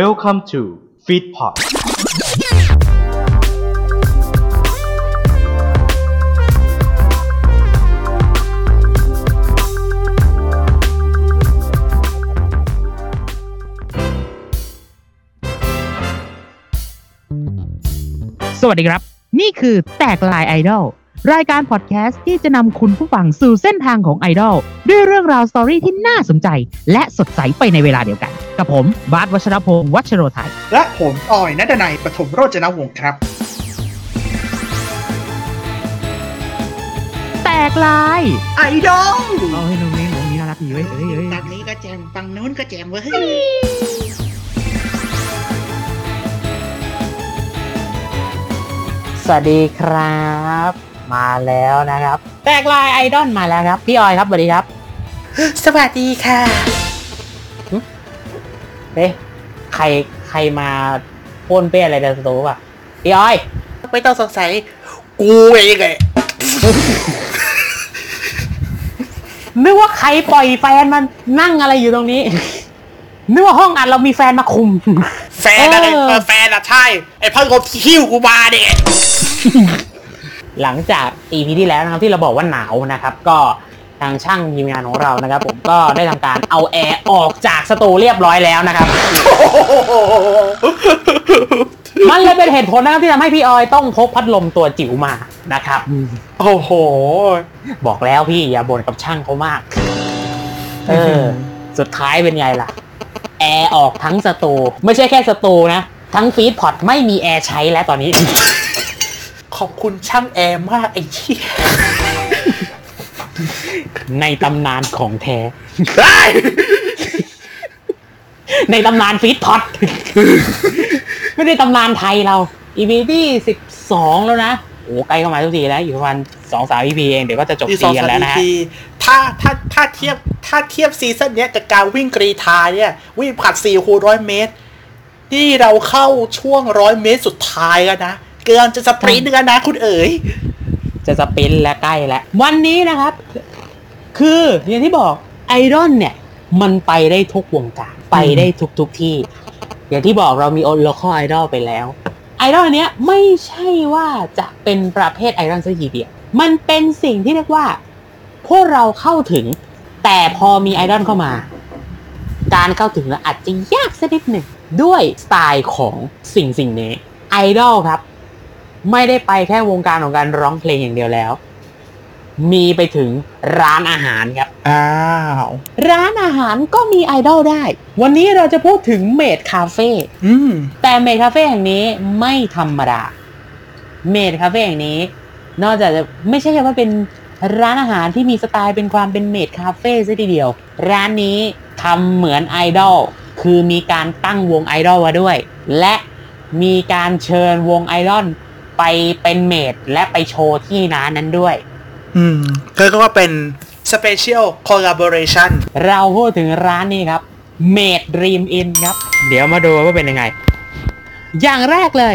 Welcome to Feedpot สวัสดีครับ นี่คือแตกลายไอดอลรายการพอดแคสต์ที่จะนำคุณผู้ฟังสู่เส้นทางของไอดอลด้วยเรื่องราว story ที่น่าสนใจ และสดใสไปในเวลาเดียวกัน กับผม บาสวัชรพงศ์วัชโรไทย และผมออยนัดนัยปฐมโรจนวงศ์ครับ แตกลายไอดอลเอาให้น้องนี้น้องนี้น่ารักดีเว้ยเอ้ยเอ้ยตังนี้ก็แจมตังนู้นก็แจมเว้ยสวัสดีครับ มาแล้วนะครับ แตกลายไอดอลมาแล้วครับ พี่ออยครับสวัสดีครับ สวัสดีค่ะ เอ๊ะใครใครมาป้นเปี้ยอะไรในสตูป่ะพี่ออยไม่ต้องสงสัย กูเองไงนึกว่าใครปล่อยแฟนมันนั่งอะไรอยู่ตรงนี้ นึกว่าห้องอัดเรามีแฟนมาคุม แฟนอะไรเออเออแฟนอะใช่ ไอ้พ่อคนที่หิ้วกูมาเนี่ยหลังจาก EP ที่แล้วนะครับที่เราบอกว่าหนาวนะครับ ก็ทางช่างทีมงานของเรานะครับ ผมก็ได้ทำการเอาแอร์ออกจากสตูเรียบร้อยแล้วนะครับ มันเลยเป็นเหตุผลนะครับที่ทำให้พี่ออยต้องพกพัดลมตัวจิ๋วมานะครับ โอ้โห บอกแล้วพี่อย่าบ่นกับช่างเขามาก เออ สุดท้ายเป็นไงล่ะ แอร์ออกทั้งสตูไม่ใช่แค่สตูนะ ทั้งฟีดพอตไม่มีแอร์ใช้แล้วตอนนี้ ขอบคุณช่างแอร์มากไอ้เชี่ย ในตำนานของแท้ ได้ในตำนานฟีดพอตไม่ได้ตำนานไทยเรา EP ที่สิบสองแล้วนะโอ้ใกล้เข้ามาทุกทีแล้วอยู่ประมาณสองสาม EP เองเดี๋ยวก็จะจบซีซั่นกันแล้วนะฮะทีถ้าถ้าถ้าเทียบถ้าเทียบซีซั่นเนี้ยกับการวิ่งกรีธาเนี่ย วิ่งผลัดสี่คูณร้อยเมตรที่เราเข้าช่วงร้อยเมตรสุดท้ายแล้วนะ เกินจะ sprint กันนะคุณเอ๋ย จะ sprint และใกล้แล้ววันนี้นะครับ คืออย่างที่บอกไอดอลเนี่ย มันไปได้ทุกวงการไปได้ทุกทุกที่ อย่างที่บอกเรามีโอ local ไอดอลไปแล้วไอดอลเนี้ยไม่ใช่ว่าจะเป็นประเภทไอดอลซะทีเดียว มันเป็นสิ่งที่เรียกว่า พวกเราเข้าถึง แต่พอมีไอดอลเข้ามา การเข้าถึงแล้วอาจจะยากสักนิดหนึ่งด้วยสไตล์ของสิ่งสิ่งนี้ไอดอลครับ ไม่ได้ไปแค่วงการของการร้องเพลงอย่างเดียวแล้ว มีไปถึงร้านอาหารครับ อ้าว ร้านอาหารก็มีไอดอลได้ วันนี้เราจะพูดถึงเมดคาเฟ่อืมแต่เมดคาเฟ่แห่งนี้ไม่ธรรมดา เมดคาเฟ่แห่งนี้ นอกจากจะไม่ใช่แค่ว่าเป็นร้านอาหารที่มีสไตล์เป็นความเป็นเมดคาเฟ่ซะทีเดียว ร้านนี้ทำเหมือนไอดอลคือมีการตั้งวงไอดอลมาด้วย และมีการเชิญวงไอดอล ไปเป็นเมดและไปโชว์ที่ร้านนั้นด้วย อืมก็เรียกว่าเป็น special collaboration เราพูดถึงร้านนี้ครับ Maidreamin ครับ เดี๋ยวมาดูว่าเป็นยังไง อย่างแรกเลย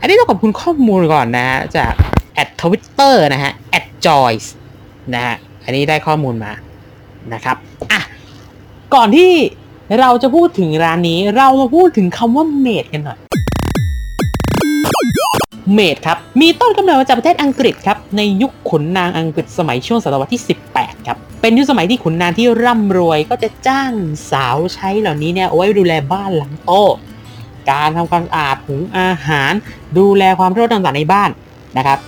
อันนี้ต้องขอบคุณข้อมูลก่อนนะฮะ จากแอดทวิตเตอร์นะฮะแอดจอยส์นะฮะ อันนี้ได้ข้อมูลมานะครับ อะ ก่อนที่เราจะพูดถึงร้านนี้ เรามาพูดถึงคำว่า เมด กันหน่อย เมดครับ มีต้นกำเนิดมาจากประเทศอังกฤษครับ ในยุคขุนนางอังกฤษสมัยช่วงศตวรรษที่ 18 ครับ เป็นยุคสมัยที่ขุนนางที่ร่ำรวยก็จะจ้างสาวใช้เหล่านี้เนี่ยเอาไว้ดูแลบ้านหลังโต การทำความสะอาดหุงอาหาร ดูแลความรอดต่างๆในบ้านนะครับ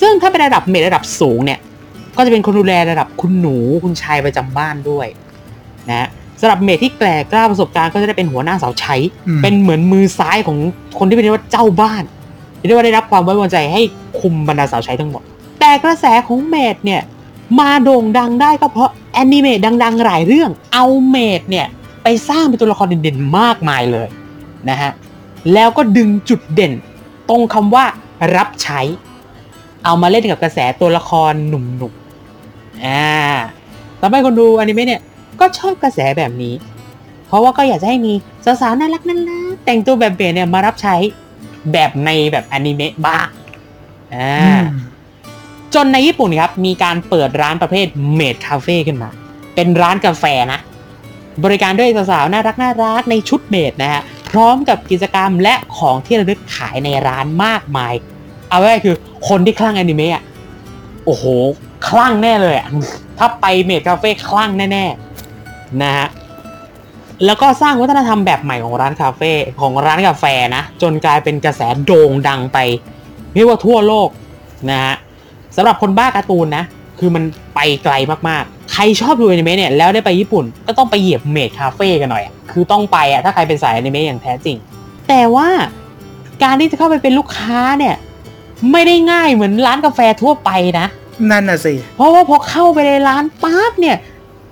ซึ่งถ้าเป็นระดับเมดระดับสูงเนี่ย ก็จะเป็นคนดูแลระดับคุณหนูคุณชายประจำบ้านด้วยนะสำหรับเมดที่แกล่กล้าประสบการณ์ก็จะได้เป็นหัวหน้าสาวใช้อืมเป็นเหมือนมือซ้ายของคนที่เป็นเรียกว่าเจ้าบ้าน เรียกว่าได้รับความไว้วางใจให้คุมบรรดาสาวใช้ทั้งหมด แต่กระแสของเมดเนี่ยมาโด่งดังได้ก็เพราะอนิเมะดังๆหลายเรื่องเอาเมดเนี่ยไปสร้างเป็นตัวละครเด่นๆมากมายเลยนะฮะแล้วก็ดึงจุดเด่น ตรงคำว่ารับใช้ เอามาเล่นกับกระแสตัวละครหนุ่มๆอ่าทำให้คนดูอนิเมะเนี่ยก็ชอบกระแสแบบนี้ เพราะว่าก็อยากจะให้มีสาวๆน่ารักน่ารักแต่งตัวแบบเมดเนี่ยมารับใช้ แบบในแบบอนิเมะบ้างอ่าจนในญี่ปุ่นครับ มีการเปิดร้านประเภทเมดคาเฟ่ขึ้นมา เป็นร้านกาแฟนะ บริการด้วยสาวๆน่ารักน่ารักในชุดเมดนะฮะ พร้อมกับกิจกรรมและของที่ระลึกขายในร้านมากมาย เอาไว้คือคนที่คลั่งอนิเมะอะโอ้โห คลั่งแน่เลยอะถ้าไปเมดคาเฟ่คลั่งแน่ๆนะฮะ แล้วก็สร้างวัฒนธรรมแบบใหม่ของร้านคาเฟ่ของร้านกาแฟนะ จนกลายเป็นกระแสโด่งดังไปเรียกว่าทั่วโลกนะฮะสำหรับคนบ้าการ์ตูนนะ คือมันไปไกลมากๆ ใครชอบดูอนิเมะเนี่ยแล้วได้ไปญี่ปุ่นก็ต้องไปเหยียบเมดคาเฟ่กันหน่อยอะคือต้องไปอะถ้าใครเป็นสายอนิเมะอย่างแท้จริง แต่ว่าการที่จะเข้าไปเป็นลูกค้าเนี่ยไม่ได้ง่ายเหมือนร้านกาแฟทั่วไปนะ นั่นน่ะสิ เพราะว่าพอเข้าไปในร้านปั๊บเนี่ย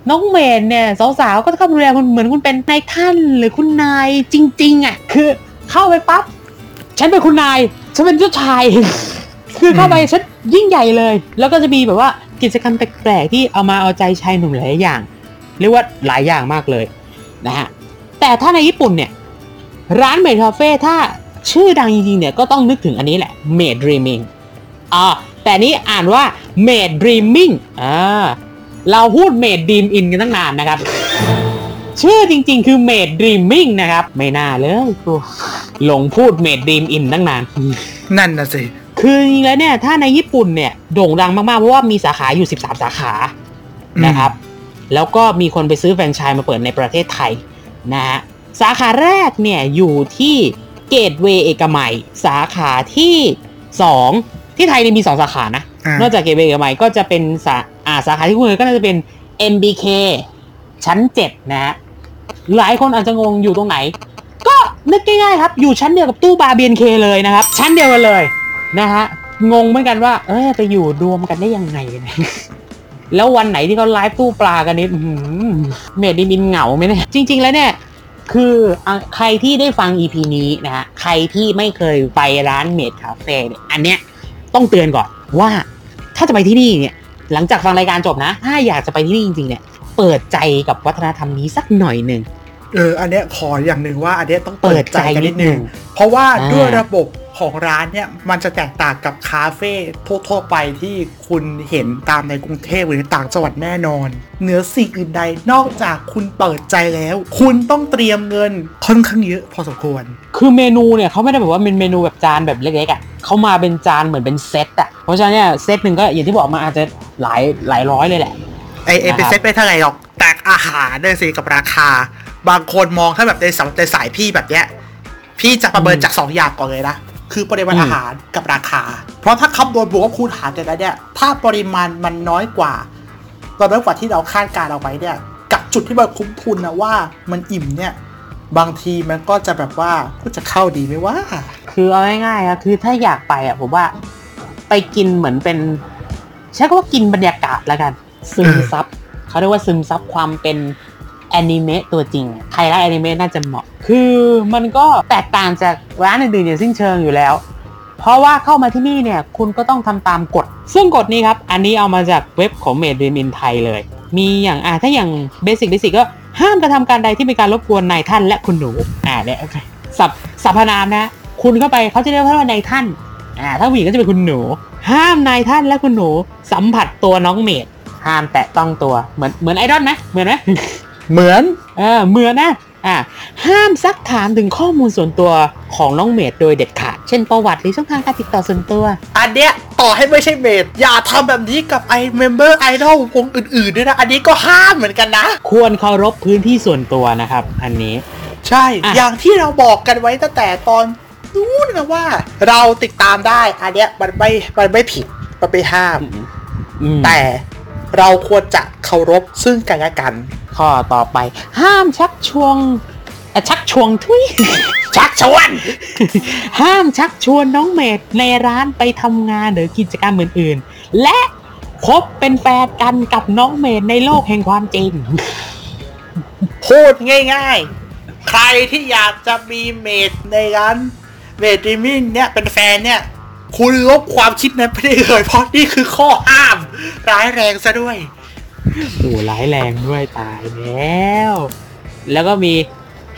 น้องเมดเนี่ยสาวๆก็จะเข้าไปดูแลคุณเหมือนคุณเป็นนายท่านหรือคุณนายจริง ๆอะคือเข้าไปปั๊บฉันเป็นคุณนาย ฉันเป็นเจ้าชาย คือเข้าไปฉันยิ่งใหญ่เลย แล้วก็จะมีแบบว่ากิจกรรมแปลกๆที่เอามาเอาใจชายหนุ่มหลายอย่าง เรียกว่าหลายอย่างมากเลยนะฮะแต่ถ้าในญี่ปุ่นเนี่ย ร้านเมดคาเฟ่ถ้าชื่อดังจริงๆเนี่ยก็ต้องนึกถึงอันนี้แหละ Maidreamin อ่าแต่นี้อ่านว่าMaidreamin อ่า เราพูด Maid Dream In กันตั้งนานนะครับ ชื่อจริงๆ คือ Maidreamin นะครับ ไม่น่าเลยกูหลงพูด Maid Dream In ตั้งนาน นั่นน่ะสิ คือจริงๆแล้วเนี่ย ถ้าในญี่ปุ่นเนี่ย โด่งดังมากๆ เพราะว่ามีสาขาอยู่ 13 สาขานะครับ แล้วก็มีคนไปซื้อแฟรนไชส์มาเปิดในประเทศไทยนะฮะสาขาแรกเนี่ยอยู่ที่เกตเวย์เอกมัย สาขาที่ 2 ที่ไทยเนี่ยมี 2 สาขานะอ่านนอกจากเกตเวย์เอกมัยก็จะเป็นสา อ่าสาขาที่คุ้นเคยก็น่าจะเป็น MBK ชั้น7นะฮะหลายคนอาจจะงงอยู่ตรงไหน ก็นึกง่ายๆครับ อยู่ชั้นเดียวกับตู้ปลา BNK เลยนะครับ ชั้นเดียวกันเลยนะฮะงงเหมือนกันว่า เออไปอยู่รวมกันได้ยังไง แล้ววันไหนที่เขาไลฟ์ตู้ปลากันนี่ Maidreamin เหงาไหมเนี่ยจริง ๆ แล้วเนี่ยคืออะใครที่ได้ฟัง EP นี้นะฮะใครที่ไม่เคยไปร้านเมดคาเฟ่เนี่ยอันเนี้ยต้องเตือนก่อนว่าถ้าจะไปที่นี่เนี่ย หลังจากฟังรายการจบนะ ถ้าอยากจะไปที่นี่จริงๆเนี่ยเปิดใจกับวัฒนธรรมนี้สักหน่อยหนึ่งเอออันเนี้ยขออย่างหนึ่งว่าอันเนี้ยต้องเปิเปิดดใจใจกันนินิดดนึนึงงเพราะว่าอ่าด้วยระบบ ของร้านเนี่ยมันจะแตกต่างกับคาเฟ่ทั่วๆไปที่คุณเห็นตามในกรุงเทพหรือต่างจังหวัดแน่นอน เหนือสิ่งอื่นใดนอกจากคุณเปิดใจแล้ว คุณต้องเตรียมเงินค่อนข้างเยอะพอสมควร คือเมนูเนี่ยเขาไม่ได้แบบว่าเป็นเมนูแบบจานแบบเล็กๆอะเขามาเป็นจานเหมือนเป็นเซตอะเพราะฉะนั้นเนี่ยเซตหนึ่งก็อย่างที่บอกมาอาจจะหลายหลายร้อยเลยแหละไอเอนะครับเป็นเซ็ตไม่เท่าไหร่หรอกแต่อาหารเนี่ยสิกับราคา บางคนมองถ้าแบบในสายในสายพี่แบบเนี้ยพี่จะประเมินจากสองอย่างก่อนเลยนะ คือปริมาณอืมอาหารกับราคา เพราะถ้าคำนวณบวกกับคูณหารกันแล้วเนี่ยถ้าปริมาณมันน้อยกว่าเราน้อยกว่าที่เราคาดการณ์เอาไว้เนี่ย กับจุดที่มันคุ้มทุนนะว่ามันอิ่มเนี่ยบางทีมันก็จะแบบว่าก็จะเข้าดีไหมว่า คือเอาง่ายๆอะคือถ้าอยากไปอะผมว่าไปกินเหมือนเป็นใช้คำว่ากินบรรยากาศแล้วกัน ซึมซับเขาเรียกว่าซึมซับความเป็น แอนิเมะตัวจริง ใครรักแอนิเมะน่าจะเหมาะ คือมันก็แตกต่างจากร้านอื่นๆอย่างสิ้นเชิงอยู่แล้ว เพราะว่าเข้ามาที่นี่เนี่ยคุณก็ต้องทำตามกฎ ซึ่งกฎนี้ครับ อันนี้เอามาจากเว็บของเมด e ิมินไทยเลย มีอย่างอ่าถ้าอย่าง basic basic ก็ห้ามกระทำการใดที่เป็นการรบกวนนายท่านและคุณหนู อ่าเนี่ยศัพท์สรรพนามนะ คุณเข้าไปเขาจะเรียกว่านายท่าน อ่า ถ้าผู้หญิงก็จะเป็นคุณหนู ห้ามนายท่านและคุณหนู สัมผัสตัวน้อง maid ห้ามแตะต้องตัว เหมือนเหมือนไอดอลไหมเหมือนไหม เหมือนเออเหมือนนะอ่าห้ามซักถามถึงข้อมูลส่วนตัวของน้อง maid โดยเด็ดขาด เช่นประวัติหรือช่องทางการติดต่อส่วนตัว อันเนี้ยต่อให้ไม่ใช่ maid อย่าทำแบบนี้กับไอ member ไอดอลวงอื่นๆด้วยนะ อันนี้ก็ห้ามเหมือนกันนะ ควรเคารพพื้นที่ส่วนตัวนะครับ อันนี้ ใช่ อะ อย่างที่เราบอกกันไว้ตั้งแต่ตอนนู้นนะว่า เราติดตามได้ อันเนี้ยมันไม่มันไม่ผิดมันไม่ห้าม อืมแต่ เราควรจะเคารพซึ่งกันและกัน ข้อต่อไป ห้ามชักชวงอ่อชักชวงทุย ชักชวน ห้ามชักชวนน้องเมดในร้านไปทำงานหรือกิจกรรมอื่นๆ และคบเป็นแฟนกันกับน้องเมดในโลกแห่งความจริง พูดง่ายๆ ใครที่อยากจะมีเมดในร้านเมดริมินเนี่ยเป็นแฟนเนี่ย คุณลบความคิดนั้นไปได้เลยเพราะนี่คือข้อห้าม ร้ายแรงซะด้วยโอ้ร้ายแรงด้วยตายแล้ว แล้วก็มี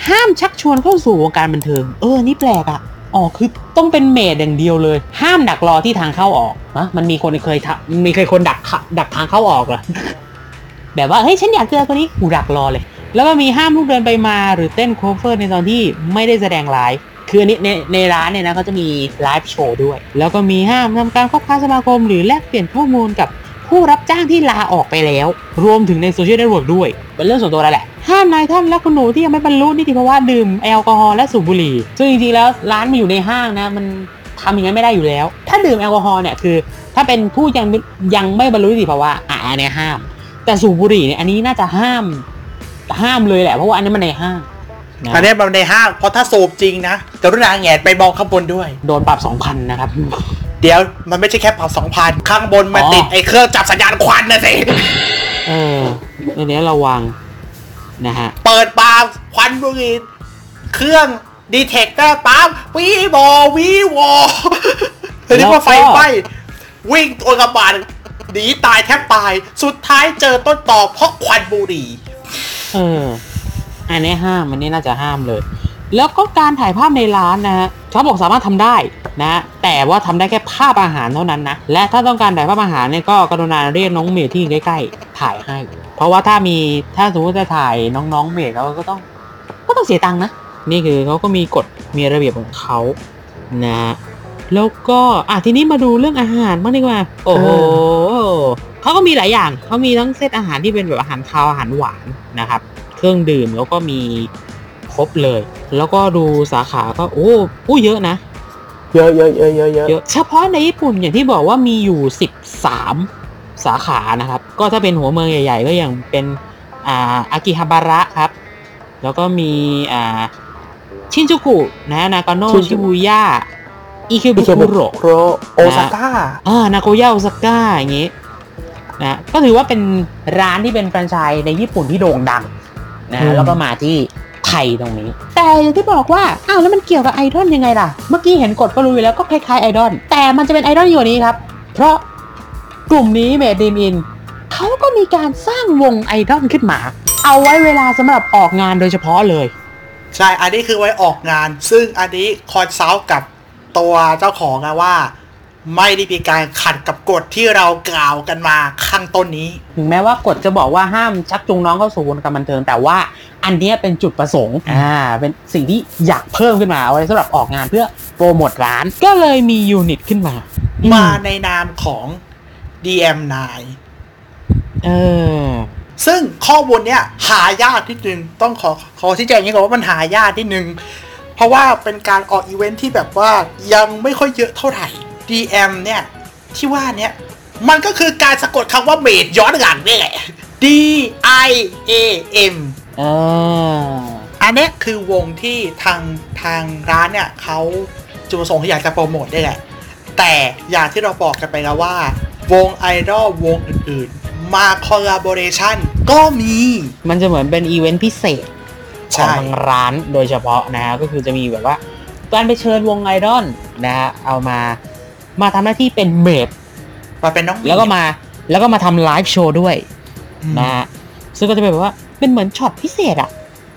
ห้ามชักชวนเข้าสู่วงการบันเทิง เออ นี่แปลกอะ่ะอ๋อคือต้องเป็น maid อย่างเดียวเลย ห้ามดักรอที่ทางเข้าออกนะมันมีคนเคยทำมีเคยคนดักขะดักทางเข้าออกเหรอแบบว่าเฮ้ยฉันอยากเจอคนนี้กูดักรอเลย แล้วก็มีห้ามลุกเดินไปมาหรือเต้น cover ในตอนที่ไม่ได้แสดงไลฟ์ คืออันนี้ในในร้านเนี่ยนะเขาจะมีlive show ด้วย แล้วก็มีห้ามทำการคบค้าสมาคม หรือแลกเปลี่ยนข้อมูลกับผู้รับจ้างที่ลาออกไปแล้ว รวมถึงในโซเชียลเน็ตเวิร์กด้วย เป็นเรื่องส่วนตัวแล้วแหละ ห้ามนายท่านและคุณหนูที่ยังไม่บรรลุนิติภาวะดื่มแอลกอฮอล์และสูบบุหรี่ ซึ่งจริงๆแล้วร้านมันอยู่ในห้างนะมันทำอย่างนั้นไม่ได้อยู่แล้ว ถ้าดื่มแอลกอฮอล์เนี่ยคือ ถ้าเป็นผู้ยังยังไม่บรรลุนิติภาวะอะอันเนี้ยห้าม แต่สูบบุหรี่เนี่ยอันนี้น่าจะห้ามห้ามเลยแหละเพราะว่าอันนี้มันในห้าง อันนี้มันในห้างเพราะถ้าสูบจริงนะกรุณาแหงนไปมองข้างบนด้วย โดนปรับสองพันนะครับ เดี๋ยวมันไม่ใช่แค่เป่าสองพันข้างบนมันอ๋อติดไอ้เครื่องจับสัญญาณควันนะสิ เอออันนี้ระวังนะฮะ เปิดปาล์มควันบุหรี่เครื่องดีเทคเตอร์ปั๊มวีบอวีวอเฮ้ยนี่ว่าไฟไหม้วิ่งตัวกระบาดหนีตายแทบตาย สุดท้ายเจอต้นต่อเพราะควันบุหรี่ เออ อันนี้ห้ามอันนี้น่าจะห้ามเลย แล้วก็การถ่ายภาพในร้านนะฮะเขาบอกสามารถทำได้นะ แต่ว่าทำได้แค่ภาพอาหารเท่านั้นนะ และถ้าต้องการถ่ายภาพอาหารเนี่ยก็กรุณาเรียกน้องเมย์ที่อยู่ใกล้ๆถ่ายให้ เพราะว่าถ้ามีถ้าสมมติจะถ่ายน้องๆเมย์เขาก็ต้อง ก็ต้องเสียตังค์นะ นี่คือเขาก็มีกฎมีระเบียบของเขานะแล้วก็อะทีนี้มาดูเรื่องอาหารบ้างดีกว่า โอ้โหเขาก็มีหลายอย่างเขามีทั้งเซตอาหารที่เป็นแบบอาหารคาวอาหารหวานนะครับเค รื่องดื่มแล้วก็มีครบเลย แล้วก็ดูสาขาก็โอ้อู้เยอะนะ เยอะเยอะเยอะเยอะเยอะเยอะเฉพาะในญี่ปุ่นอย่างที่บอกว่ามีอยู่13สาขานะครับ ก็ถ้าเป็นหัวเมืองใหญ่ ๆ ก็อย่างเป็นอ่าอากิฮาบาระครับ แล้วก็มีอ่าชินจูกุนะนากาโนะชินจูกุชิบุย่าอิเคบุคุโรโรโอซาก้าอ่านาโกย่าโอซาก้าอย่างงี้นะก็ถือว่าเป็นร้านที่เป็นแฟรนไชส์ในญี่ปุ่นที่โด่งดัง นะอืมแล้วก็มาที่ไทยตรงนี้ แต่อย่างที่บอกว่าอ้าวแล้วมันเกี่ยวกับไอดอลยังไงล่ะ เมื่อกี้เห็นกฎก็รู้อยู่แล้วก็คล้ายๆไอดอลแต่มันจะเป็นไอดอลอยู่กว่านี้ครับ เพราะกลุ่มนี้ Maidreamin เขาก็มีการสร้างวงไอดอลขึ้นมา เอาไว้เวลาสำหรับออกงานโดยเฉพาะเลย ใช่ อันนี้คือไว้ออกงาน ซึ่งอันนี้ consult กับตัวเจ้าของนะว่า ไม่ได้มีการขัดกับกฎที่เรากล่าวกันมาข้างต้นนี้ ถึงแม้ว่ากฎจะบอกว่าห้ามชักจูงน้องเข้าสู่วงการบันเทิง แต่ว่าอันเนี้ยเป็นจุดประสงค์อ่าเป็นสิ่งที่อยากเพิ่มขึ้นมาเอาไว้สำหรับออกงานเพื่อโปรโมทร้าน ก็เลยมี unit ขึ้นมา มาอืในนามของ DM9 เออซึ่งข้อมูลเนี้ยหายากนิดนึงต้องขอขอชี้แจงอย่างนี้ก่อนว่ามันหายากนิดนึง เพราะว่าเป็นการออกอีเวนท์ที่แบบว่ายังไม่ค่อยเยอะเท่าไหร่ DIAM เนี่ย ที่ว่าเนี้ยมันก็คือการสะกดคำว่า maid ย้อนหลังนี่แหละ D I A M เอออันเนี้ยคือวงที่ทางทางร้านเนี่ยเขาจุดประสงค์ที่อยากจะโปรโมทได้แหละ แต่อย่างที่เราบอกกันไปแล้วว่า วงไอดอลวงอื่นๆ มา collaboration ก็มี มันจะเหมือนเป็นอีเวนต์พิเศษของทางร้านโดยเฉพาะนะฮะก็คือจะมีแบบว่าการไปเชิญวงไอดอลนะฮะเอามา มาทำหน้าที่เป็น maid มาเป็นน้องแล้วก็มาแล้วก็มาทำ live show ด้วยอืมนะฮะซึ่งก็จะเป็นแบบว่าเป็นเหมือนช็อตพิเศษอะ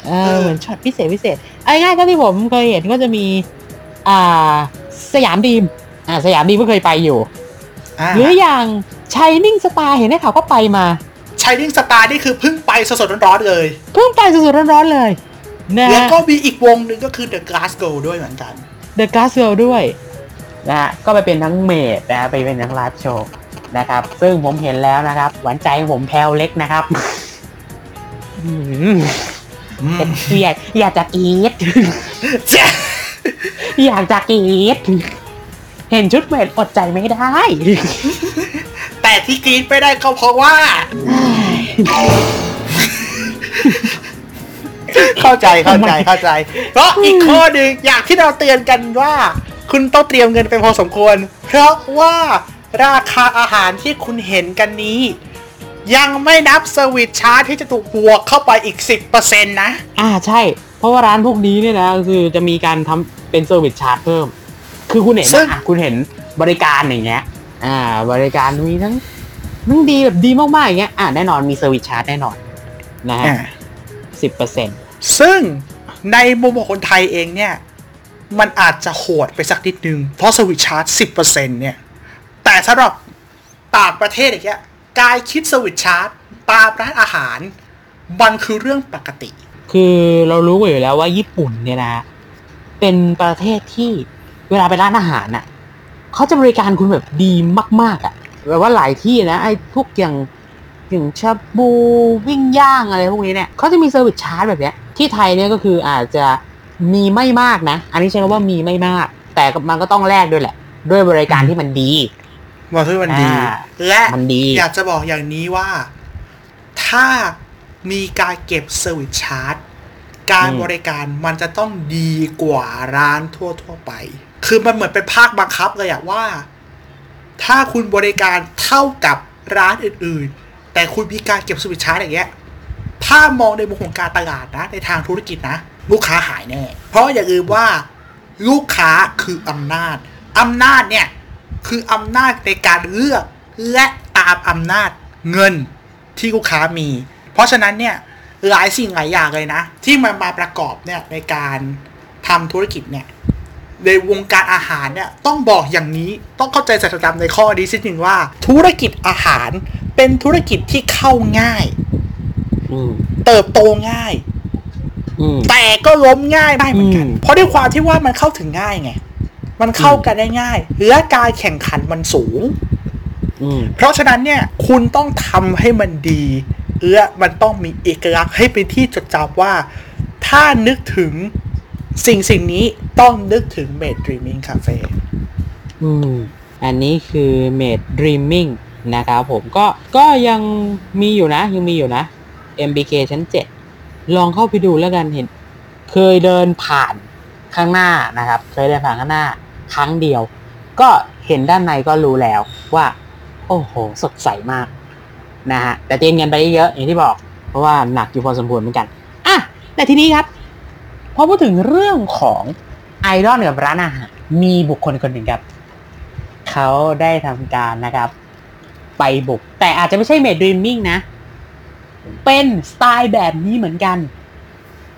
เอเอออเหมือนช็อตพิเศษพิเศษเอาง่ายๆก็ที่ผมเคยเห็นก็จะมี อ่า Siam Dream อ่า Siam Dream ก็เคยไปอยู่อ่าหรืออย่าง Shining Star เห็นได้ข่าวก็ไปมา Shining Star นี่คือเพิ่งไปสดๆร้อนๆเลยเพิ่งไปสดๆร้อนๆเลยนะแล้วฮะก็มีอีกวงหนึ่งก็คือ The Glass Girl ด้วยเหมือนกัน The Glass Girl ด้วย นะฮะก็ไปเป็นทั้ง maid นะฮะไปเป็นทั้ง live show นะครับ ซึ่งผมเห็นแล้วนะครับ หวานใจผมแพลวเล็กนะครับอืมอยากอยากจะกรีดอยากจะกรีดเห็นชุดเมดอดใจไม่ได้ แต่ที่กรีดไม่ได้ก็เพราะว่า เข้าใจเข้าใจเข้าใจ เพราะอีกข้อหนึ่งอย่างที่เราเตือนกันว่า คุณต้องเตรียมเงินไปพอสมควร เพราะว่าราคาอาหารที่คุณเห็นกันนี้ ยังไม่นับ service charge ที่จะถูกบวกเข้าไปอีก 10%นะ อ่าใช่ เพราะว่าร้านพวกนี้เนี่ยนะคือจะมีการทำเป็น service charge เพิ่ม คือคุณเห็นซึ่งอะคุณเห็นบริการอย่างเงี้ย อ่า บริการมีทั้งทั้งดีแบบดีมากๆอย่างเงี้ยอ่าแน่นอนมี service charge แน่นอนนะฮะสิบเปอร์เซ็นต์ซึ่งในมุมของคนไทยเองเนี่ย มันอาจจะโหดไปสักนิดนึง เพราะ service charge สิบเปอร์เซ็นเนี่ย แต่สำหรับต่างประเทศอย่างเงี้ยการคิด service charge ตามร้านอาหาร มันคือเรื่องปกติ คือเรารู้กันอยู่แล้วว่าญี่ปุ่นเนี่ยนะ เป็นประเทศที่เวลาไปร้านอาหารน่ะเขาจะบริการคุณแบบดีมาก ๆอะ่ะแบบว่าหลายที่นะไอ้พวกอย่างอย่างชาบูปิ้งย่างอะไรพวกนี้เนี่ยเขาจะมี service charge แบบเนี้ยที่ไทยเนี่ยก็คืออาจจะ มีไม่มากนะ อันนี้ใช้คำว่ามีไม่มาก แต่มันก็ต้องแลกด้วยแหละ ด้วยบริการที่มันดีมาคือมันดีอ่าและมันดี อยากจะบอกอย่างนี้ว่า ถ้ามีการเก็บ service charge การอืมบริการมันจะต้องดีกว่าร้านทั่วๆไป คือมันเหมือนเป็นภาคบังคับเลยอะว่า ถ้าคุณบริการเท่ากับร้านอื่น ๆ แต่คุณมีการเก็บ service charge อย่างเงี้ย ถ้ามองในมุมของการตลาดนะ ในทางธุรกิจนะ ลูกค้าหายแน่ เพราะอย่าลืมว่าลูกค้าคืออำนาจอำนาจเนี่ยคืออำนาจในการเลือกและตามอำนาจเงินที่ลูกค้ามี เพราะฉะนั้นเนี่ยหลายสิ่งหลายอย่างเลยนะ ที่มันมาประกอบเนี่ยในการทำธุรกิจเนี่ยในวงการอาหารเนี่ยต้องบอกอย่างนี้ต้องเข้าใจสัจธรรมในข้อนี้สิหนึ่งว่า ธุรกิจอาหารเป็นธุรกิจที่เข้าง่ายอืมเติบโตง่ายอืม แต่ก็ล้มง่ายได้เหมือนกันอืมเพราะด้วยความที่ว่ามันเข้าถึงง่ายไง มันเข้ากันได้ง่ายและการแข่งขันมันสูงอืมเพราะฉะนั้นเนี่ย คุณต้องทำให้มันดีและมันต้องมีเอกลักษณ์ให้เป็นที่จดจำว่า ถ้านึกถึงสิ่งสิ่งนี้ต้องนึกถึง Made Dreaming Cafe อืม อันนี้คือ Made Dreaming นะครับผมก็ก็ยังมีอยู่นะ ยังมีอยู่นะ MBK ชั้น7 ลองเข้าไปดูแล้วกันเห็น เคยเดินผ่านข้างหน้านะครับ เคยเดินผ่านข้างหน้าครั้งเดียว ก็เห็นด้านในก็รู้แล้วว่า โอ้โห สดใสมากนะฮะแต่เตรียมเงินไปเยอะอย่างที่บอก เพราะว่าหนักอยู่พอสมควรเหมือนกันอะแต่ทีนี้ครับพอพูดถึงเรื่องของไอดอลกับร้านอาหารมีบุคคลคนหนึ่งครับเขาได้ทำการนะครับ ไปบุก แต่อาจจะไม่ใช่เมดด e มมิ่งนะ เป็นสไตล์แบบนี้เหมือนกัน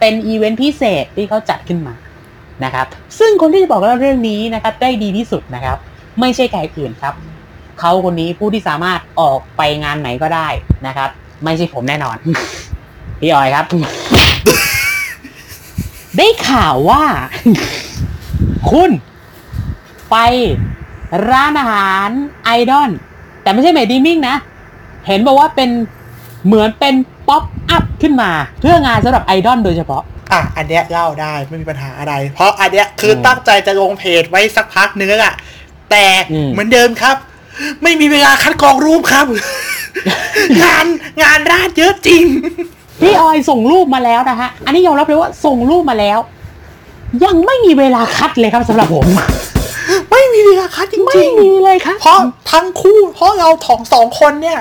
เป็นอีเวนต์พิเศษที่เขาจัดขึ้นมานะครับ ซึ่งคนที่จะบอกเล่าเรื่องนี้นะครับ ได้ดีที่สุดนะครับ ไม่ใช่ใครอื่นครับ เขาคนนี้ผู้ที่สามารถออกไปงานไหนก็ได้นะครับ ไม่ใช่ผมแน่นอน พี่ออยครับ ได้ข่าวว่า คุณไปร้านอาหารไอดอลแต่ไม่ใช่ Maidreamin นะ เห็นบอกว่าเป็น เหมือนเป็น pop-up ขึ้นมา เพื่องานสำหรับไอดอลโดยเฉพาะ อะ อันเนี้ยเล่าได้ไม่มีปัญหาอะไร เพราะอันเนี้ยคือผมตั้งใจจะลงเพจไว้สักพักนึงแล้วล่ะแต่อืมเหมือนเดิมครับ ไม่มีเวลาคัดกรองรูปครับ งานงานราดเยอะจริง พี่ออยส่งรูปมาแล้วนะฮะ อันนี้ยอมรับเลยว่าส่งรูปมาแล้ว ยังไม่มีเวลาคัดเลยครับสำหรับผมไม่มีเวลาคัดจไม่ริงมีเลยครับๆเพราะทั้งคู่เพราะเราถองสองคนเนี่ย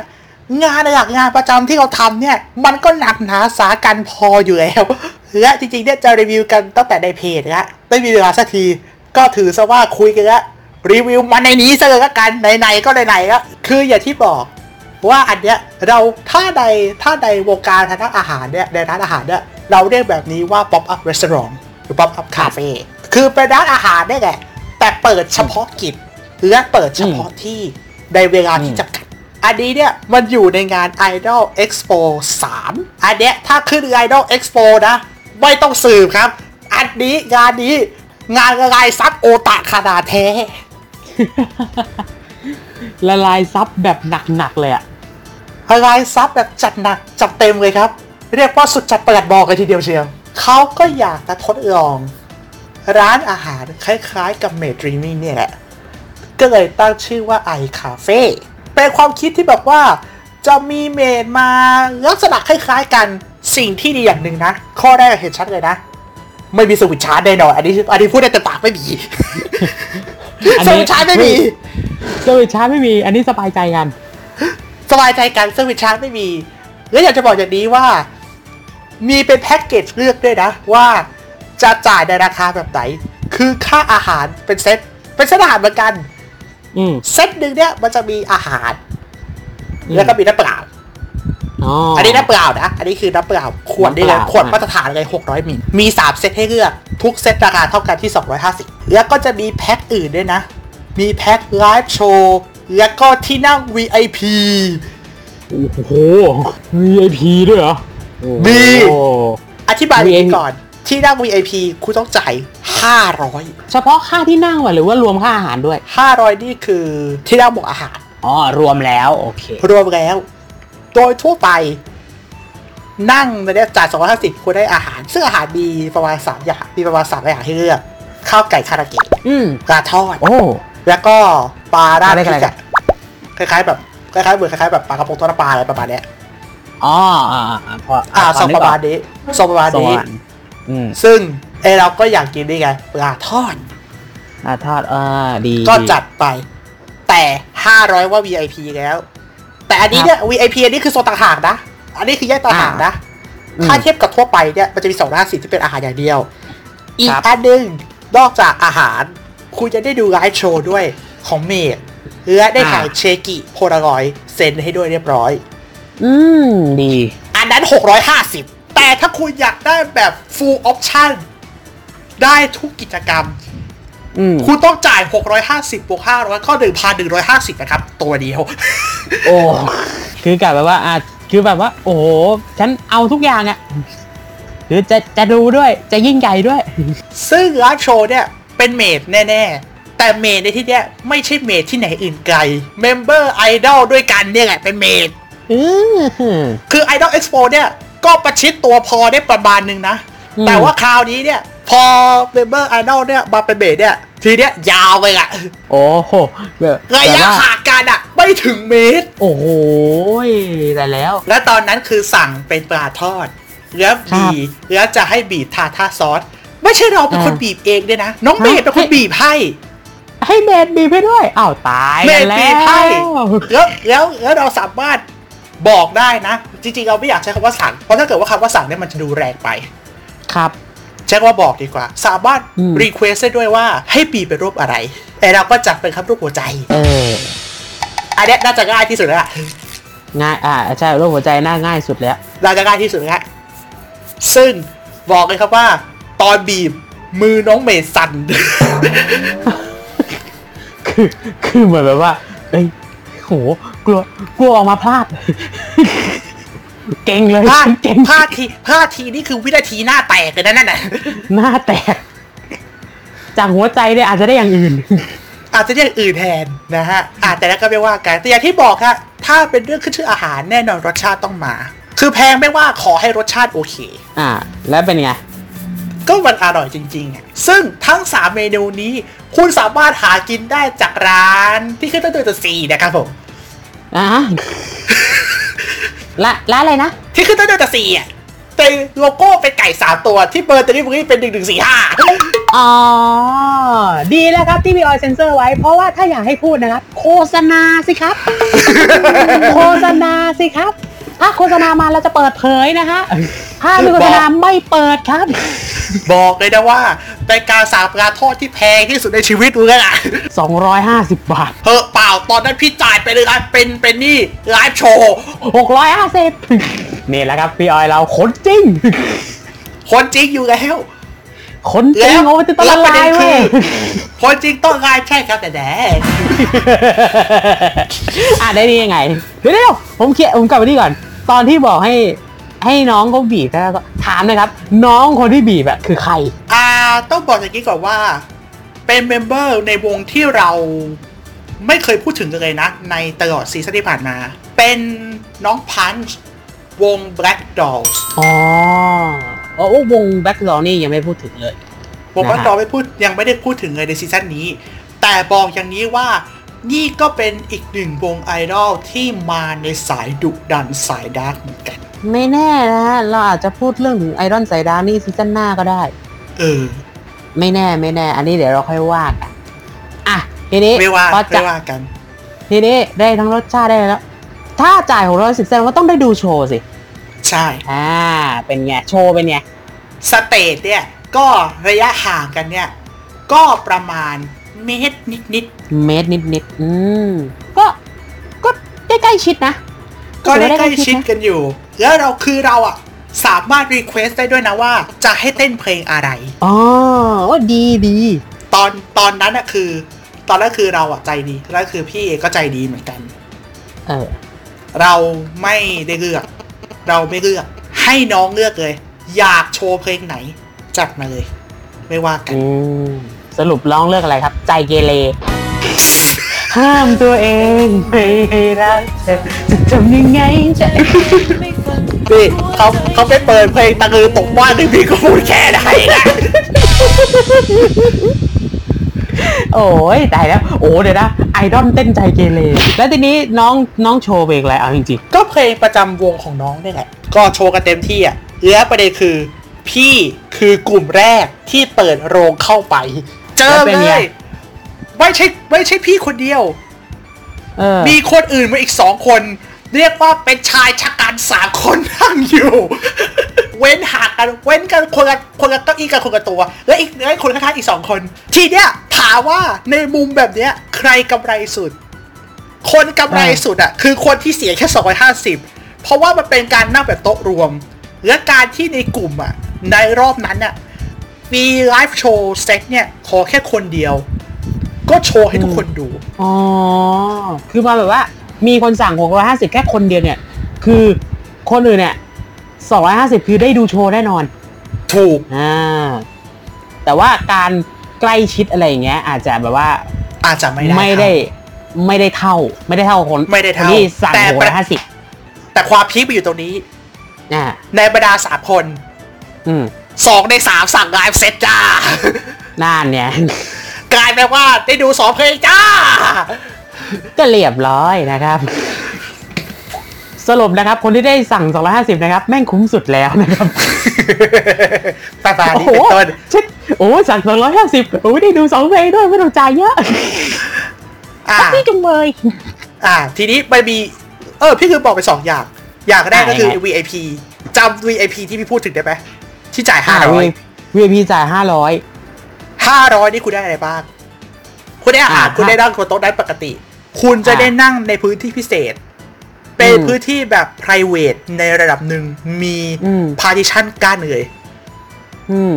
งานหลักงานประจำที่เราทำเนี่ย มันก็หนักหนาสากันพออยู่แล้ว และจริงๆเนี่ยจะรีวิวกันตั้งแต่ในเพจแล้วไม่มีเวลาสักที ก็ถือซะว่าคุยกันแล้วรีวิวมาในนี้ซะเลยละกันไหนๆก็ไหนๆล้วคืออย่างที่บอกว่าอันเนี้ยเราถ้าในถ้าในวงการทางด้านอาหารเนี่ยในร้านอาหารเนี่ยเราเรียกแบบนี้ว่า pop up restaurant หรือ pop up cafe คือเป็นร้านอาหารได้แหละแต่เปิดเฉพาะกิจและเปิดเฉพาะที่ในเวลาที่จำกัด อันนี้เนี่ยมันอยู่ในงาน Idol Expo 3 อันเนี้ยถ้าขึ้น Idol Expo นะ ไม่ต้องสืบครับ อันนี้งานนี้งานละลายทรัพย์โอตะขนาดแท้ ละลายทรัพย์แบบหนักๆเลยอะละลายทรัพย์แบบจัดหนักจัดเต็มเลยครับ เรียกว่าสุดจัดปลัดบอกเลยทีเดียวเชียวเขาก็อยากจะทดลอง ร้านอาหารคล้ายๆ กับ Maidreamin เนี่ยแหละ ก็เลยตั้งชื่อว่าไอคาเฟ่ เป็นความคิดที่แบบว่า จะมี maid มาลักษณะคล้ายๆกันสิ่งที่ดีอย่างหนึ่งนะ ข้อแรกเห็นชัดเลยนะ ไม่มีสวิตช์ชาร์จแน่นอนอันนี้อันนี้พูดได้แต่ปากไม่มีอันสนี้วิตช์ชาร์จไม่มีสวิตช์ชาร์จไม่มี อันนี้สบายใจกัน สบายใจกันสวิตชาร์จไม่มีแล้วอยากจะบอกอย่างนี้ว่า มีเป็นแพ็กเกจเลือกด้วยนะ ว่าจะจ่ายในราคาแบบไหน คือค่าอาหารเป็นเซตเป็นเซตอาหารเหมือนกันอืม เซตหนึ่งเนี่ยมันจะมีอาหารอืมแล้วก็มีน้ำเปล่าอ๋ออัอันนี้น้ำเปล่านะ อันนี้คือน้ำเปล่าขวดนี่เลยน้ำเปล่าขวดมาตรฐานเลย600มิลมี3เซตให้เลือก ทุกเซตราคาเท่ากันที่250แล้วก็จะมีแพ็คอื่นด้วยนะ มีแพ็คไลฟ์โชว์แล้วก็ที่นั่ง VIP โอ้โห VIP ด้วยเหรอมีโอ้อธิบายอย่าง VIP นี้ก่อน ที่นั่ง VIP คุณต้องจ่าย 500 เฉพาะค่าที่นั่งวะหรือว่ารวมค่าอาหารด้วย 500 นี่คือที่นั่งบวกอาหาร อ๋อ รวมแล้วโอเค รวมแล้ว โดยทั่วไป นั่งในเนี้ยจ่าย250คุณได้อาหาร ซึ่งอาหารมีประมาณ3อย่างมีประมาณ3อย่างให้เลือก ข้าวไก่คาราเกะอืมปลาทอด โอ้ แล้วก็ปลาราดอะไรพกันริกอะคล้ายๆแบบคล้ายๆเหมือนคล้ายๆแบบปลากระพงทอดน้ำปลาอะไรประมาณเนี้ยอ๋ออ่าอ่าพออ่าพทรงนึกประอมาอณกนี้ทรงประมาณทรงปนี้ระมาณ อืมซึ่งไอเราก็อยากกินนี่ไงปลาทอดอ่าทอดอ่าดีก็จัดไป แต่ 500 ว่า VIP แล้ว แต่อันนี้เนี่ย VIP อันนี้คือโซนต่างหากนะ อันนี้คือแยกต่างหากนะ อืม ถ้าเทียบกับทั่วไปเนี่ยมันจะมีสองด้านสิที่เป็นอาหารอย่างเดียว อีกครับอันหนึ่งนอกจากอาหาร คุณจะได้ดูไลฟ์โชว์ด้วยของเมดและได้ถ่ายเชกิโพลารอยด์เซ็นให้ด้วยเรียบร้อย อืม ดี อันนั้น 650 แต่ถ้าคุณอยากได้แบบ full option ได้ทุกกิจกรรม อืมคุณต้องจ่าย 650บวก500ก็1,150 นะครับ ตัวเดียว โอ้คือกลับแบบว่าอะคือแบบว่า โอ้โหฉันเอาทุกอย่างอะคือจะจะดูด้วยจะยิ่งใหญ่ด้วย ซึ่งไลฟ์โชว์เนี่ย เป็นเมดแน่ๆ แต่เมดในที่เนี้ยไม่ใช่เมดที่ไหนอื่นไกลmember ไอดอลด้วยกันเนี่ยแหละเป็น maid อืมคือ Idol Expo เนี่ย ก็ประชิดตัวพอได้ประมาณนึงนะอืมแต่ว่าคราวนี้เนี่ย พอ member ไอดอลเนี่ยมาเป็น maid เนี่ย ทีเนี้ยยาวไปละโอ้โหแบบระยะแบบว่าห่างกันอะไม่ถึงเมตร โอ้โหแต่แล้ว และตอนนั้นคือสั่งเป็นปลาทอด แล้วครับบีบแล้วจะให้บีบ tartar sauce ไม่ใช่เราเป็นคนอ่าบีบเองด้วยนะ น้องฮะ maid เป็นคนให้บีบให้ให้เมดบีบให้ด้วยอ้าวตายเมกันดแล้บีบให้วแล้วแล้วแล้วเราสามารถ บอกได้นะ จริงๆ เราไม่อยากใช้คำว่าสั่งเพราะถ้าเกิดว่าคำว่าสั่งเนี่ยมันจะดูแรงไป ครับใช้คำว่าบอกดีกว่า สามารถอืมรีเควสได้ด้วยว่าให้บีบเป็นรูปอะไรแต่เราก็จัดเป็นครับรูปหัวใจ เอออันเนี้ยน่าจะง่ายที่สุดแล้วล่ะง่ายอ่าใช่รูปหัวใจน่าง่ายสุดแล้วเราจะง่ายที่สุดแล้วซึ่งบอกเลยครับว่า ตอนบีบมือน้องเมย์สั่นคือคือเหมือนแบบว่าเอ้ย โหกลัวกลัวออกมาพลาด เก่งเลยพลาดเก่งพลาดทีพลาดทีนี่คือวินาทีหน้าแตกเลยนะนั่นน่ะหน้าแตก จากหัวใจเนี่ยอาจจะได้อย่างอื่น อาจจะเรียกอื่นแทนนะฮะอาจแต่แล้วก็ไม่ว่ากันแต่อย่างที่บอกฮะถ้าเป็นเรื่องขึ้นชื่ออาหารแน่นอนรสชาติต้องมา คือแพงไม่ว่าขอให้รสชาติโอเค อ่า แล้วเป็นไง ก็มันอร่อยจริงๆอะซึ่งทั้ง 3 เมนูนี้คุณสามารถหากินได้จากร้านที่ขึ้นต้นด้วยตัว C นะครับผมอ่าละละอะไรนะ ที่ขึ้นต้นด้วยตัว C อะเป็นโลโก้เป็นไก่สามตัวที่เบอร์เดลิเวอรี่เป็นหนึ่งหนึ่งสี่ห้าอ๋อ ดีแล้วครับที่พี่ออยเซนเซอร์ไว้ เพราะว่าถ้าอยากให้พูดนะครับ โฆษณาสิครับ โฆษณาสิครับ ถ้าโฆษณามาเราจะเปิดเผยนะฮะถ้าไม่โฆษณาไม่เปิดครับ บอกเลยนะว่าเป็นการสาปลาทอดที่แพงที่สุดในชีวิตเลยอะ250 บาทเฮ้เปล่าตอนนั้นพี่จ่ายไปเลยนะเป็นเป็นนี่ไลฟ์โชว์650นี่แหละครับพี่ออยเราขนจริงคนจริงอยู่แล้วขนจริงโอ้ยจะต้องละลายเว้ยคนจริงต้องไลฟ์ใช่ครับแต่แพงอะได้ดียังไงเดี๋ยวเดี๋ยวผมเคลียร์ผมกลับไปนี่ก่อน ตอนที่บอกให้ให้น้องเขาบีบแล้วก็ถามนะครับ น้องคนที่บีบอะคือใคร อ่า ต้องบอกอย่างนี้ก่อนว่า เป็น member ในวงที่เราไม่เคยพูดถึงกันเลยนะ ในตลอด season ที่ผ่านมา เป็นน้องพันช์วง Black Dolls อ๋อโอ้วง Black Dolls นี่ยังไม่พูดถึงเลยวง Black Dolls ไม่พูดยังไม่ได้พูดถึงเลยใน season นี้ แต่บอกอย่างนี้ว่า นี่ก็เป็นอีกหนึ่งวงไอดอลที่มาในสายดุดันสาย dark เหมือนกัน ไม่แน่นะฮะเราอาจจะพูดเรื่องถึงไอดอลสาย dark นี่ season หน้าก็ได้ เออ ไม่แน่ไม่แน่ อันนี้เดี๋ยวเราค่อยว่ากันอะทีนี้ไม่ว่าพอจะไม่ว่ากัน ทีนี้ได้ทั้งรสชาติได้แล้ว ถ้าจ่ายหกร้อยสิบแสดงว่าต้องได้ดูโชว์สิ ใช่ อ่า เป็นไง โชว์เป็นไง stage เนี่ย ก็ระยะห่างกันเนี่ย ก็ประมาณ เมตรนิดเมตรนิดนิดๆอืมก็ก็ได้ใกล้ชิดนะๆก็ได้ใกล้ชิดนะกันอยู่ แล้วเราคือเราอะ สามารถ request ได้ด้วยนะว่า จะให้เต้นเพลงอะไรอ๋อโอ้ดีดี ตอนตอนนั้นอะคือ ตอนนั้นคือเราอะใจดีแล้วคือพี่เอก็ใจดีเหมือนกัน เออ เราไม่ได้เลือก เราไม่เลือกใให้น้องเลือกเลย อยากโชว์เพลงไหนจัดมาเลย ไม่ว่ากันอืม สรุปร้องเลือกอะไรครับ ใจเกเร ห้ามตัวเองไม่ให้รักเธอจะทำยังไงจะนี่เขาเขาไปเปิดเพลงตะกือตกบ้านที่พี่ก็พูดแค่ไหนนะโอ้ยตายแล้ว โอ้เดี๋ยวนะไอดอลเต้นใจเกเรแล้วทีนี้น้องน้องโชว์เพลงอะไรเอาจริงก็เพลงประจำวงของน้องนี่แหละ ก็โชว์กันเต็มที่อะและประเด็นคือ พี่คือกลุ่มแรกที่เปิดโรงเข้าไป เจอเลยไม่ใช่ไม่ใช่พี่คนเดียวๆเออมีคนอื่นมาอีกสองคน เรียกว่าเป็นชายชะกันสามคนนั่งอยู่ เว้นห่างกันเว้นกันคนละคนละเก้าอี้กันคนละตัว และอีกและคนข้างๆอีกสองคน ทีเนี้ยถามว่าในมุมแบบเนี้ย ใครกำไรสุด คนกำไรสุดอะคือคนที่เสียแค่ 250 เพราะว่ามันเป็นการนั่งแบบโต๊ะรวม และการที่ในกลุ่มอะในรอบนั้นอะ มีไลฟ์โชว์เซตเนี่ย ขอแค่คนเดียว ก็โชว์ให้ทุกคนดู อ๋อ คือมาแบบว่า มีคนสั่ง650แค่คนเดียวเนี่ย คือคนอื่นเนี่ย250คือได้ดูโชว์แน่นอน ถูก อ่า แต่ว่าการใกล้ชิดอะไรอย่างเงี้ย อาจจะแบบว่า อาจจะไม่ได้ไม่ได้ ไม่ได้เท่า ไม่ได้เท่าคนไม่ได้เท่าคนที่สั่งแต่650แต่ความพีคไปอยู่ตรงนี้อ่าในบรรดาสามคนอืม สองในสามสั่งไลฟ์เซตจ้า น่านเนี่ย กลายเป็นว่าได้ดูสองเพลงจ้า ก็เรียบร้อยนะครับ สรุปนะครับ คนที่ได้สั่ง 250 นะครับ แม่งคุ้มสุดแล้วนะครับประมาณโอ้นี้โหเป็นต้นชิดโอ้สั่ง 250โอ้ได้ดูสองเพลงด้วยไม่ต้องจ่ายเยอะอ่านี่จังเลยอ่า ทีนี้มันมี เออ พี่คือบอกไปสองอย่าง อย่างแรกก็คืออ่ายังไง VIP จำ VIP ที่พี่พูดถึงได้ไหม ที่จ่ายห้าร้อย VIP จ่าย500ห้าร้อยนี่คุณได้อะไรบ้าง คุณได้อาหารอ่าคุณได้นั่งบนโต๊ะได้ปกติ คุณจะอ่าได้นั่งในพื้นที่พิเศษ เป็นอืมพื้นที่แบบ private ในระดับหนึ่งมีอืม partition กั้นเลยอืม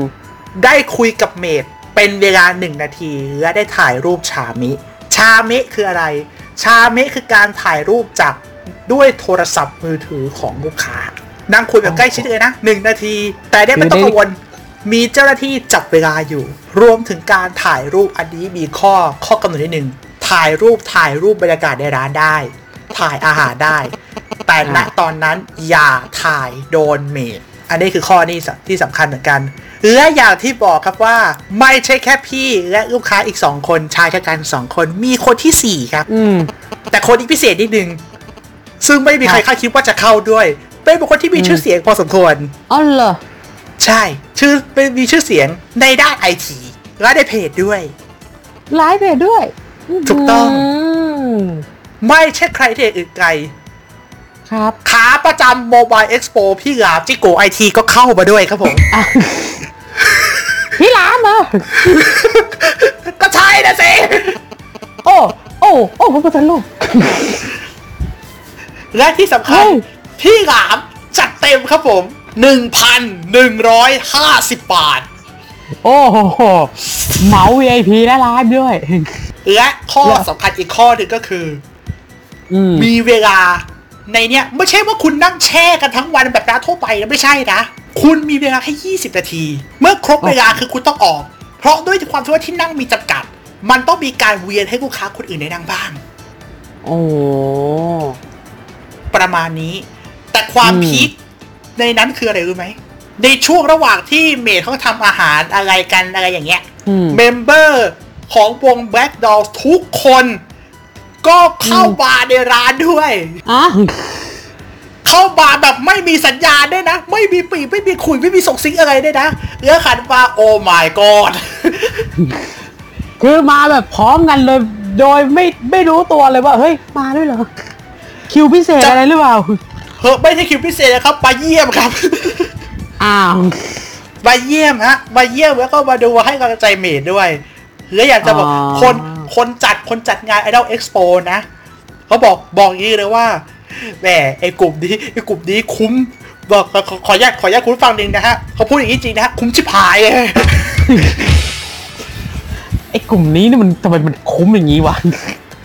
ได้คุยกับเมดเป็นเวลาหนึ่งนาที และได้ถ่ายรูปชามิ ชามิคืออะไร ชามิคือการถ่ายรูปจากด้วยโทรศัพท์มือถือของลูกค้า นั่งคุยแบบใกล้ชิดเลยนะหนึ่งนาที แต่เนี่ยไม่ต้องกังวลมีเจ้าหน้าที่จับเวลาอยู่ รวมถึงการถ่ายรูปอันนี้มีข้อข้อกำหนดนิดหนึ่งถ่ายรูปถ่ายรูปบรรยากาศในร้านได้ ถ่ายอาหารได้ แต่ณตอนนั้นอย่าถ่ายโดนเมดอันนี้คือข้อนี้สที่สำคัญเหมือนกันและอย่างที่บอกครับว่า ไม่ใช่แค่พี่และลูกค้าอีกสองคนชายชะกันสองคนมีคนที่สี่ครับ อืมแต่คนที่พิเศษนิดนึงซึ่งไม่มีใครครับคาดคิดว่าจะเข้าด้วย เป็นบุคคลที่มีอืมชื่อเสียงพอสมควรอ๋อเหรอ ใช่ ชื่อเป็นมีชื่อเสียงในด้านไอทีและในเพจด้วยไลฟ์เพจด้วย ถูกต้องมไม่ใช่ใครที่อื่นไกล ครับขาประจำโมบายเอ็กซ์โปพี่หลาบจิโกไอทีก็เข้ามาด้วยครับผมอะพี่หลามเหรอก็ใช่นะสิ โอ้ โอ้ โอ้พระพุทธรูปและที่สำคัญ เฮ้ยพี่หลามจัดเต็มครับผม 1,150 บาท โอ้โหเหมา VIP และไลฟ์ด้วย และข้อแล้วสำคัญอีกข้อหนึ่งก็คืออืมมีเวลาในเนี้ยไม่ใช่ว่าคุณนั่งแช่กันทั้งวันแบบร้านทั่วไปนะไม่ใช่นะ คุณมีเวลาแค่ 20 นาที เมื่อครบเวลาคือคุณต้องออก เพราะด้วยความที่ว่าที่นั่งมีจำกัด มันต้องมีการเวียนให้ลูกค้าคนอื่นได้นั่งบ้าง โอ้ประมาณนี้ แต่ความอืม peak ในนั้นคืออะไรรู้ไหม ในช่วงระหว่างที่ maid เขาทำอาหารอะไรกันอะไรอย่างเงี้ยอืม member ของวง Black Dolls ทุกคน ก็เข้ามาในร้านด้วยอะเข้ามาแบบไม่มีสัญญาณด้วยนะ ไม่มีปี่ไม่มีขลุ่ยไม่มีส่งซิกอะไรด้วยนะแล้วขันมาโอ้ my god คือมาแบบพร้อมกันเลย โดยไม่ไม่รู้ตัวเลยว่า เฮ้ย มาด้วยเหรอ คิวพิเศษจะอะไรหรือเปล่า เฮ้ยไม่ใช่คิวพิเศษนะครับมาเยี่ยมครับอ้าวมาเยี่ยมฮะมาเยี่ยมแล้วก็มาดูให้กำลังใจเมดด้วยแล้วอยากจะบอกอ๋อ คนคนจัดคนจัดงาน Idol Expo นะเขาบอกบอกอย่างนี้เลยว่าแหมไอ้กลุ่มนี้ไอ้กลุ่มนี้คุ้มบอกขอขอขออนุญาตขออนุญาตคุณผู้ฟังหนึ่งนะฮะเขาพูดอย่างนี้จริงนะฮะคุ้มชิบหายเลย ไอ้กลุ่มนี้นี่มันทำไมมันคุ้มอย่างนี้วะ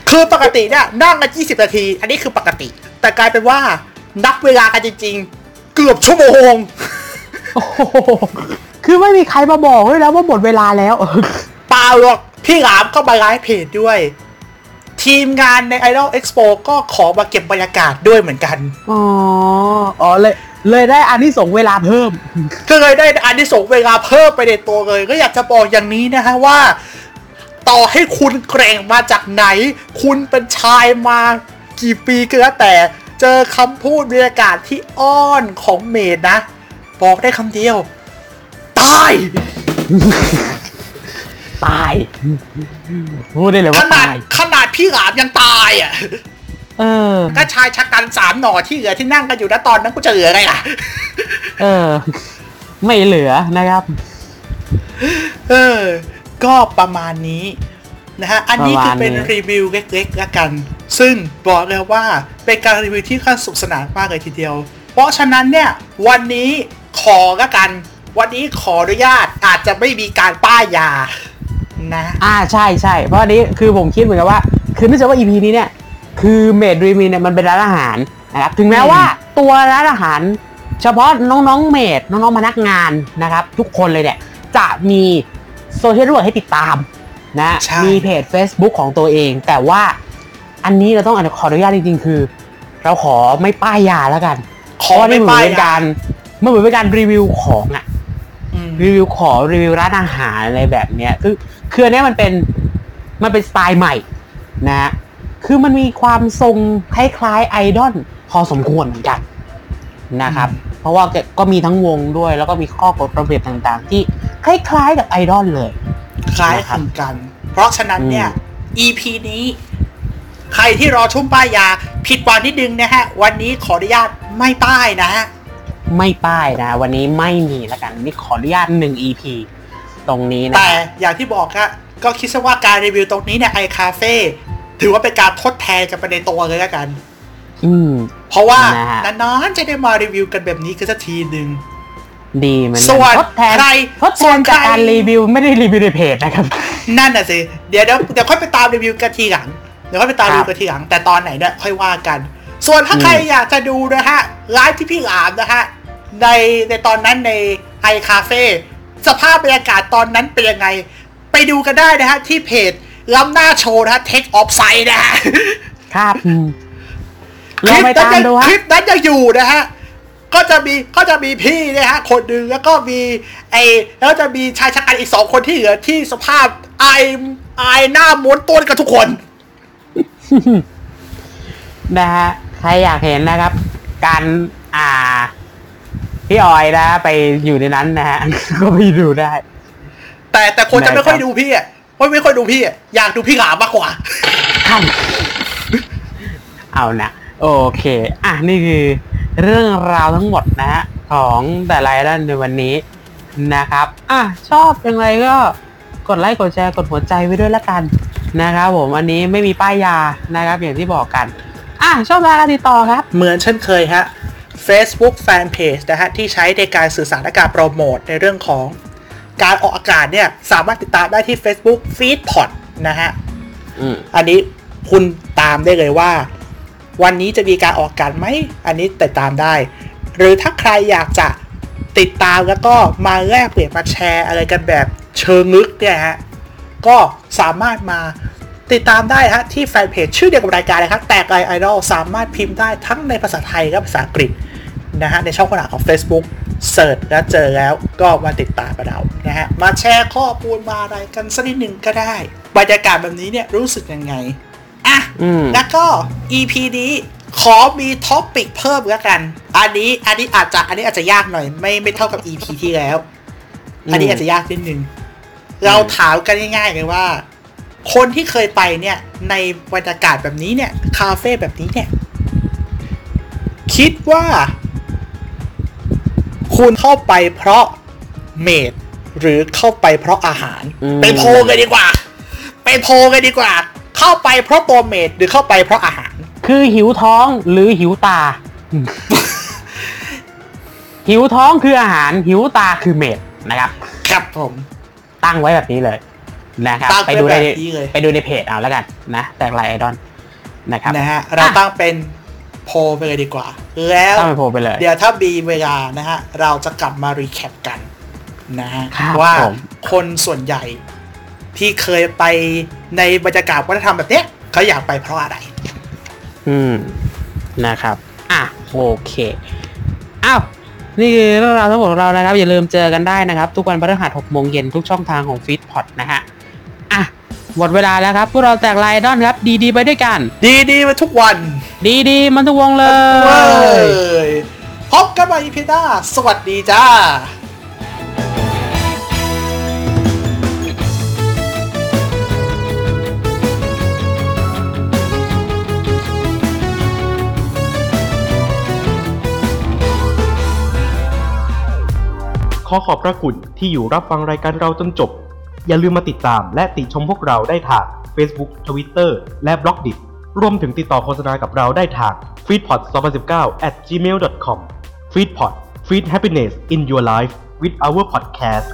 คือปกติเนี่ยนั่งกัน20 นาที อันนี้คือปกติ แต่กลายเป็นว่า นับเวลากันจริงเกือบชั่วโมง โอ้โหคือไม่มีใครมาบอกเลยแล้วว่าหมดเวลาแล้ว เปล่าหรอกพี่หลามก็มาไลฟ์เพจด้วย ทีมงานใน Idol Expo ก็ขอมาเก็บบรรยากาศด้วยเหมือนกัน อ๋อ อ๋อเลย เลยได้อันที่ส่งส์เวลาเพิ่ม ก็เลยได้อันที่ส่งเวลาเพิ่มไปในตัวเลย ก็อยากจะบอกอย่างนี้นะฮะว่า ต่อให้คุณแกร่งมาจากไหน คุณเป็นชายมากี่ปีก็แล้วแต่ เจอคำพูดบรรยากาศที่อ้อนของเมดนะ บอกได้คำเดียว ตาย ตายพูดได้เลยขว่านาดตาย ขนาดพี่หลามยังตายอะเออก็ชายชะกันสามหน่อที่เหลือที่นั่งกันอยู่นะตอนนั้นกูจะเหลือไงล่ะ เออ ไม่เหลือนะครับ เออ ก็ประมาณนี้ นะฮะ อันนี้ประคืมาอณเป็นนี้รีวิวเล็กๆแล้วกัน ซึ่งบอกเลยว่าเป็นการรีวิวที่ค่อนสุขสนานมากเลยทีเดียว เพราะฉะนั้นเนี่ย วันนี้ขอละกัน วันนี้ขออนุญาตอาจจะไม่มีการป้ายยานะ อ่าใช่ใช่เพราะอันนี้คือผมคิดเหมือนกันว่า คือเนื่องจากว่า EP นี้เนี่ย คือ Maidreamin เนี่ยมันเป็นร้านอาหารนะครับถึงแม้อืมว่าตัวร้านอาหาร เฉพาะน้องๆ maid น้องๆพนักงานนะครับ ทุกคนเลยเนี่ยจะมี social network ให้ติดตาม นะใช่ มีเพจ Facebook ของตัวเอง แต่ว่าอันนี้เราต้องขออนุญาตจริงๆ คือ เราขอไม่ป้ายยาแล้วกันขเพอราะว่าไม่นี่เหมือนป้ายเป็นยาการมันเหมือนเป็นการรีวิวของอะ อืม รีวิวของรีวิวร้านอาหารอะไรแบบเนี้ยคือคืออันเนี้ยมันเป็นมันเป็นสไตล์ใหม่นะฮะคือมันมีความทรงคล้ายๆไอดอลพอสมควรเหมือนกันนะครับ เพราะว่าก็ก็มีทั้งวงด้วย แล้วก็มีข้อกฎระเบียบต่างๆ ที่คล้ายๆกับไอดอลเลย คล้ายคลึงกัน เพราะฉะนั้นเนี่ย EP นี้ ใครที่รอชุ่มป้ายยา ผิดหวังนิดนึงนะฮะ วันนี้ขออนุญาตไม่ป้ายนะฮะไม่ป้ายนะ วันนี้ไม่มีแล้วกันนี่ขออนุญาตหนึ่ง EP ตรงนี้นะแต่อย่างที่บอกอะก็คิดซะว่าการรีวิวตรงนี้เนี่ยไอคาเฟ่ถือว่าเป็นการทดแทนกันไปในตัวเลยละกัน อืม เพราะว่านะฮะนานๆจะได้มารีวิวกันแบบนี้กันสักทีหนึ่ง ดีเหมือนกัส่วนทดแทนใครทดแทส่วนนจากใครการรีวิวไม่ได้รีวิวในเพจนะครับ นั่นน่ะสิเดี๋ยวเดี๋ยวเดี๋ยวค่อยไปตามรีวิวกันทีหลังเดี๋ยวค่อยไปตามครับรีวิวกันทีหลัง แต่ตอนไหนเนี่ยค่อยว่ากัน ส่วนถ้าอืม ใครอยากจะดูนะฮะไลฟ์ที่พี่หลามนะฮะในในตอนนั้นในไอคาเฟ่สภาพบรรยากาศตอนนั้นเป็นยังไง ไปดูกันได้นะฮะที่เพจล้ำหน้าโชว์นะฮะ Take Off Site นะฮะครับอืมลองไปตามดูคฮะลิปนั้นยังอยู่นะฮะ ก็จะมีก็จะมีพี่นะฮะคนหนึ่งแล้วก็มีไอแล้วจะมีชายชะกันอีกสองคนที่เหลือที่สภาพไอไอหน้าม้วนต้นกันทุกคนนะฮะใครอยากเห็นนะครับ การอ่าพี่ออยนะไปอยู่ในนั้นนะฮะก็ไปดูได้ แต่แต่คนจะไม่ค่อยได้ครับดูพี่อะไม่ไม่ค่อยดูพี่อะอยากดูพี่หลามมากกว่าท่านเอานะโอเค อะนี่คือ เรื่องราวทั้งหมดนะฮะของแต่ละด้านในวันนี้นะครับอะชอบอย่างไรก็กดไลค์กดแชร์กดหัวใจไว้ด้วยละกันนะครับผมอันนี้ไม่มีป้ายยานะครับอย่างที่บอกกันอะชอบการติดต่อครับ เหมือนเช่นเคยฮะ Facebook Fanpage นะฮะที่ใช้ในการสื่อสารและการโปรโมทในเรื่องของการออกอากาศเนี่ยสามารถติดตามได้ที่ Facebook Feedpot นะฮะอืมอันนี้คุณตามได้เลยว่า วันนี้จะมีการออกกาศไหมอันนี้ติดตามได้ หรือถ้าใครอยากจะติดตามแล้วก็มาแลกเปลี่ยนมาแชร์อะไรกันแบบเชิงลึกเนี่ยฮะก็สามารถมาติดตามได้ฮะที่แฟนเพจชื่อเดียวกับรายการเลยครับแตกไลไอดอลสามารถพิมพ์ได้ทั้งในภาษาไทยและภาษาอังกฤษนะฮะในช่องค้นหาของ Facebook เสิร์ชแล้วเจอแล้วก็มาติดตามกับเรานะฮะมาแชร์ข้อมูลมาอะไรกันสักนิดหนึ่งก็ได้ บรรยากาศแบบนี้เนี่ยรู้สึกยังไง อะอืมแล้วก็ EP นี้ขอมี topic เพิ่มแล้วกัน อันนี้ อันนี้อาจจะ อันนี้อาจจะยากหน่อย ไม่ไม่เท่ากับ EP ที่แล้ว อันนี้อาจจะยากนิดนึง เราถามกันง่ายๆเลยว่า คนที่เคยไปเนี่ย ในบรรยากาศแบบนี้เนี่ย คาเฟ่แบบนี้เนี่ย คิดว่า คุณเข้าไปเพราะ maid หรือเข้าไปเพราะอาหารอืมไปโพลกันดีกว่า ไปโพลกันดีกว่า เข้าไปเพราะตัว maid หรือเข้าไปเพราะอาหาร คือหิวท้องหรือหิวตา หิวท้องคืออาหาร หิวตาคือ maid นะครับ ครับผมตั้งไว้แบบนี้เลยนะครับตั้งไว้ไปดูในแบบนี้เลยไปดูในเพจเอาแล้วกันนะ แต่ไลไอดอลนะครับนะฮะเราตั้งเป็นโพลไปเลยดีกว่า แล้วตั้งไปโพลไปเลย เดี๋ยวถ้ามีเวลานะฮะเราจะกลับมา recap กันนะฮะครับว่าผมคนส่วนใหญ่ที่เคยไป ในบรรยากาศวัฒนธรรมแบบเนี้ยเขาอยากไปเพราะอะไร อืมนะครับ อะโอเคอ้าวนี่คือเรื่องราวทั้งหมดของเรานะครับ อย่าลืมเจอกันได้นะครับ ทุกวันพฤหัส6โมงเย็นทุกช่องทางของฟีดพอดนะฮะอะหมดเวลาแล้วครับ พวกเราแตกลายดอนครับ ดีๆ ไปด้วยกัน ดีดีๆมาทุกวันดีๆ มันทุกวงเลเว้ย ยพบกันใหม่อีพีหน้าสวัสดีจ้า อขอบพระคุณที่อยู่รับฟังรายการเราจนจบ อย่าลืมมาติดตามและติชมพวกเราได้ทาง Facebook Twitter และ b ล็อกดิรวมถึงติดต่อโฆษณากับเราได้ทาง f e e d p o t 2019 at gmail.com f e e d p o t Feed Happiness in Your Life with our podcast